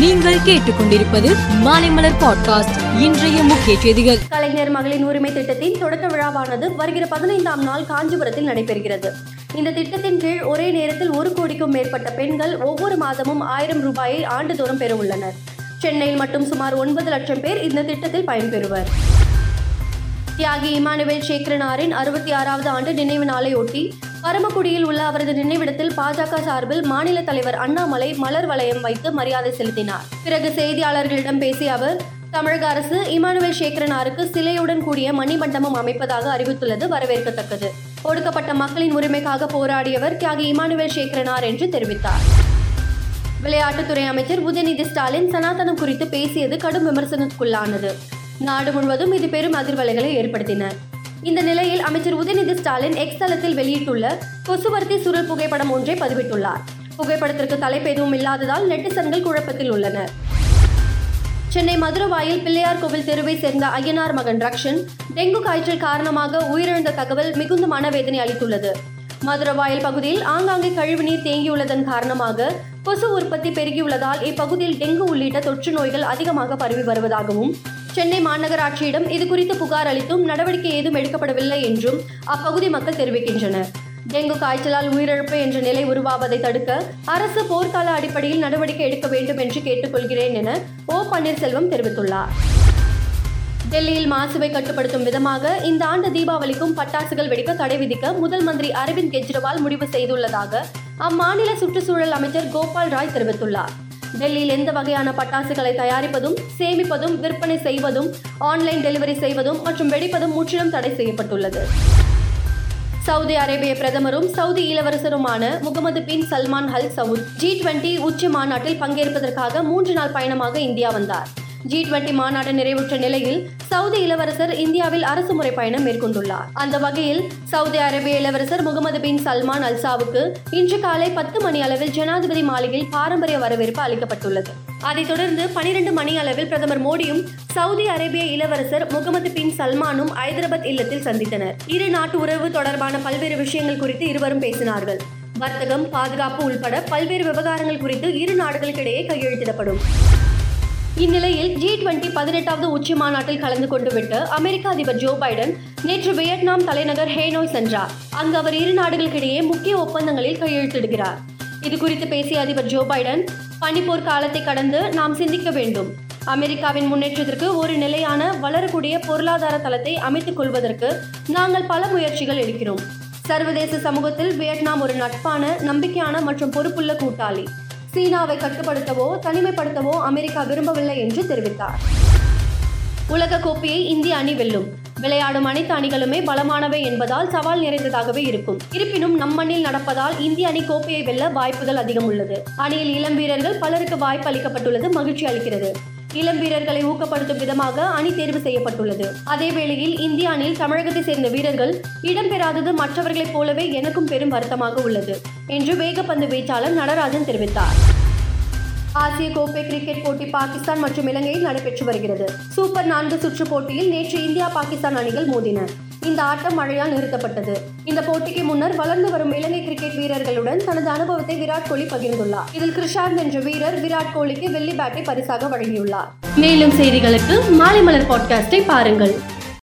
நீங்கள் கேட்டுக்கொண்டிருப்பது மாலைமலர் பாட்காஸ்ட் இன்றைய முக்கிய செய்திகள். கலைஞர் மகளிர் உரிமை திட்டத்தின் தொடக்க விழாவானது வருகிற பதினைந்தாம் நாள் காஞ்சிபுரத்தில் நடைபெறுகிறது. இந்த திட்டத்தின் கீழ் ஒரே நேரத்தில் ஒரு கோடிக்கும் மேற்பட்ட பெண்கள் ஒவ்வொரு மாதமும் ஆயிரம் ரூபாயை ஆண்டுதோறும் பெற உள்ளனர் சென்னையில் மட்டும் சுமார் ஒன்பது லட்சம் பேர் இந்த திட்டத்தில் பயன்பெறுவர் தியாகி இமானுவேல் சேக்கரனாரின் அறுபத்தி ஆறாவது ஆண்டு நினைவு நாளையொட்டி பரமக்குடியில் உள்ள அவரது நினைவிடத்தில் பாஜக சார்பில் மாநில தலைவர் அண்ணாமலை மலர் வளையம் வைத்து மரியாதை செலுத்தினார். பிறகு செய்தியாளர்களிடம் பேசிய அவர் தமிழக அரசு இமானுவேல் சேகரனாருக்கு சிலையுடன் கூடிய மணிமண்டபம் அமைப்பதாக அறிவித்துள்ளது வரவேற்கத்தக்கது. ஒடுக்கப்பட்ட மக்களின் உரிமைக்காக போராடியவர் தியாகி இமானுவேல் சேகரனார் என்று தெரிவித்தார். விளையாட்டுத்துறை அமைச்சர் உதயநிதி ஸ்டாலின் சனாதனம் குறித்து பேசியது கடும் விமர்சனத்துக்குள்ளானது. நாடு முழுவதும் இது பெரும் அதிர்வலைகளை ஏற்படுத்தின. இந்த நிலையில் அமைச்சர் உதயநிதி ஸ்டாலின் எக்ஸ் தளத்தில் வெளியிட்டுள்ள கொசுவர்த்தி சுருள் புகைப்படம் ஒன்றை பதிவிட்டுள்ளார். புகைப்படத்திற்கு தலைப்பு எதுவும் இல்லாததால் நெட்டிசன்கள் குழப்பத்தில் உள்ளனர் சென்னை மதுரவாயில் பிள்ளையார் கோவில் தெருவை சேர்ந்த ஐயனார் மகன் ரக்ஷன் டெங்கு காய்ச்சல் காரணமாக உயிரிழந்த தகவல் மிகுந்த மனவேதனை அளித்துள்ளது. மதுரவாயல் பகுதியில் ஆங்காங்கே கழிவுநீர் தேங்கியுள்ளதன் காரணமாக கொசு உற்பத்தி பெருகியுள்ளதால் இப்பகுதியில் டெங்கு உள்ளிட்ட தொற்று நோய்கள் அதிகமாக பரவி வருவதாகவும் சென்னை மாநகராட்சியிடம் இது குறித்து புகார் அளித்தும் நடவடிக்கை ஏதும் எடுக்கப்படவில்லை என்றும் அப்பகுதி மக்கள் தெரிவிக்கின்றனர். டெங்கு காய்ச்சலால் உயிரிழப்பு என்ற நிலை உருவாவதை தடுக்க அரசு போர்க்கால அடிப்படையில் நடவடிக்கை எடுக்க வேண்டும் என்று கேட்டுக்கொள்கிறேன் என ஓ பன்னீர்செல்வம் தெரிவித்துள்ளார். டெல்லியில் மாசுவை கட்டுப்படுத்தும் விதமாக இந்த ஆண்டு தீபாவளிக்கும் பட்டாசுகள் வெடிக்க தடை விதிக்க முதல் மந்திரி அரவிந்த் கெஜ்ரிவால் முடிவு செய்துள்ளதாக அம்மாநில சுற்றுச்சூழல் அமைச்சர் கோபால் ராய் தெரிவித்துள்ளார். டெல்லியில் எந்த வகையான பட்டாசுகளை தயாரிப்பதும் சேமிப்பதும் விற்பனை செய்வதும் ஆன்லைன் டெலிவரி செய்வதும் மற்றும் வெடிப்பதும் முற்றிலும் தடை செய்யப்பட்டுள்ளது. சவுதி அரேபிய பிரதமரும் Saudi இளவரசருமான Mohammed bin Salman Al Saud G twenty உச்சி மாநாட்டில் பங்கேற்பதற்காக மூன்று நாள் பயணமாக இந்தியா வந்தார். ஜி டுவெண்டி மாநாடு நிறைவுற்ற நிலையில் சவுதி இளவரசர் இந்தியாவில் அரசு முறை பயணம் மேற்கொண்டுள்ளார். அந்த வகையில் சவுதி அரேபிய இளவரசர் முகமது பின் சல்மான் அல்சாவுக்கு இன்று காலை பத்து மணி அளவில் ஜனாதிபதி மாளிகையில் பாரம்பரிய வரவேற்பு அளிக்கப்பட்டுள்ளது. அதைத் தொடர்ந்து பனிரெண்டு மணி அளவில் பிரதமர் மோடியும் சவுதி அரேபிய இளவரசர் முகமது பின் சல்மானும் ஐதராபாத் இல்லத்தில் சந்தித்தனர். இரு நாட்டு உறவு தொடர்பான பல்வேறு விஷயங்கள் குறித்து இருவரும் பேசினார்கள். வர்த்தகம் பாதுகாப்பு உள்பட பல்வேறு விவகாரங்கள் குறித்து இரு நாடுகளுக்கிடையே கையெழுத்திடப்படும். இந்நிலையில் ஜி டுவெண்டி பதினெட்டாவது உச்சி மாநாட்டில் கலந்து கொண்டு விட்டு அமெரிக்க அதிபர் ஜோ பைடன் நேற்று வியட்நாம் தலைநகர் ஹேனோய் சென்றார். அங்கு அவர் இரு நாடுகளுக்கிடையே முக்கிய ஒப்பந்தங்களில் கையெழுத்திடுகிறார். இது குறித்து பேசிய அதிபர் ஜோ பைடன் பனிப்போர் காலத்தை கடந்து நாம் சிந்திக்க வேண்டும். அமெரிக்காவின் முன்னேற்றத்திற்கு ஒரு நிலையான வளரக்கூடிய பொருளாதார தளத்தை அமைத்துக் கொள்வதற்கு நாங்கள் பல முயற்சிகள் எடுக்கிறோம். சர்வதேச சமூகத்தில் வியட்நாம் ஒரு நட்பான நம்பிக்கையான மற்றும் பொறுப்புள்ள கூட்டாளி. சீனாவை கட்டுப்படுத்தவோ தனிமைப்படுத்தவோ அமெரிக்கா விரும்பவில்லை என்று தெரிவித்தார். உலக கோப்பையை இந்திய அணி வெல்லும். விளையாடும் அனைத்து அணிகளுமே பலமானவை என்பதால் சவால் நிறைந்ததாகவே இருக்கும். இருப்பினும் நம் மண்ணில் நடப்பதால் இந்திய அணி கோப்பையை வெல்ல வாய்ப்புகள் அதிகம் உள்ளது. அணியில் இளம் வீரர்கள் பலருக்கு வாய்ப்பு அளிக்கப்பட்டுள்ளது மகிழ்ச்சி அளிக்கிறது. இளம் வீரர்களை ஊக்கப்படுத்தும் விதமாக அணி தேர்வு செய்யப்பட்டுள்ளது. அதே வேளையில் இந்திய அணியில் தமிழகத்தை சேர்ந்த வீரர்கள் இடம்பெறாதது மற்றவர்களைப் போலவே எனக்கும் பெரும் வருத்தமாக உள்ளது என்று வேகப்பந்து வீச்சாளர் நடராஜன் தெரிவித்தார். ஆசிய கோப்பை கிரிக்கெட் போட்டி பாகிஸ்தான் மற்றும் இலங்கையில் நடைபெற்று வருகிறது. சூப்பர் நான்கு சுற்று போட்டியில் நேற்று இந்தியா பாகிஸ்தான் அணிகள் மோதின. இந்த ஆட்டம் மழையால் நிறுத்தப்பட்டது. இந்த போட்டிக்கு முன்னர் வளர்ந்து வரும் இலங்கை கிரிக்கெட் வீரர்களுடன் தனது அனுபவத்தை விராட் கோலி பகிர்ந்துள்ளார். இதில் கிருஷாந்த் என்ற வீரர் விராட் கோலிக்கு வெள்ளி பேட்டை பரிசாக வழங்கியுள்ளார். மேலும் செய்திகளுக்கு மாலை மலர் பாட்காஸ்டை பாருங்கள்.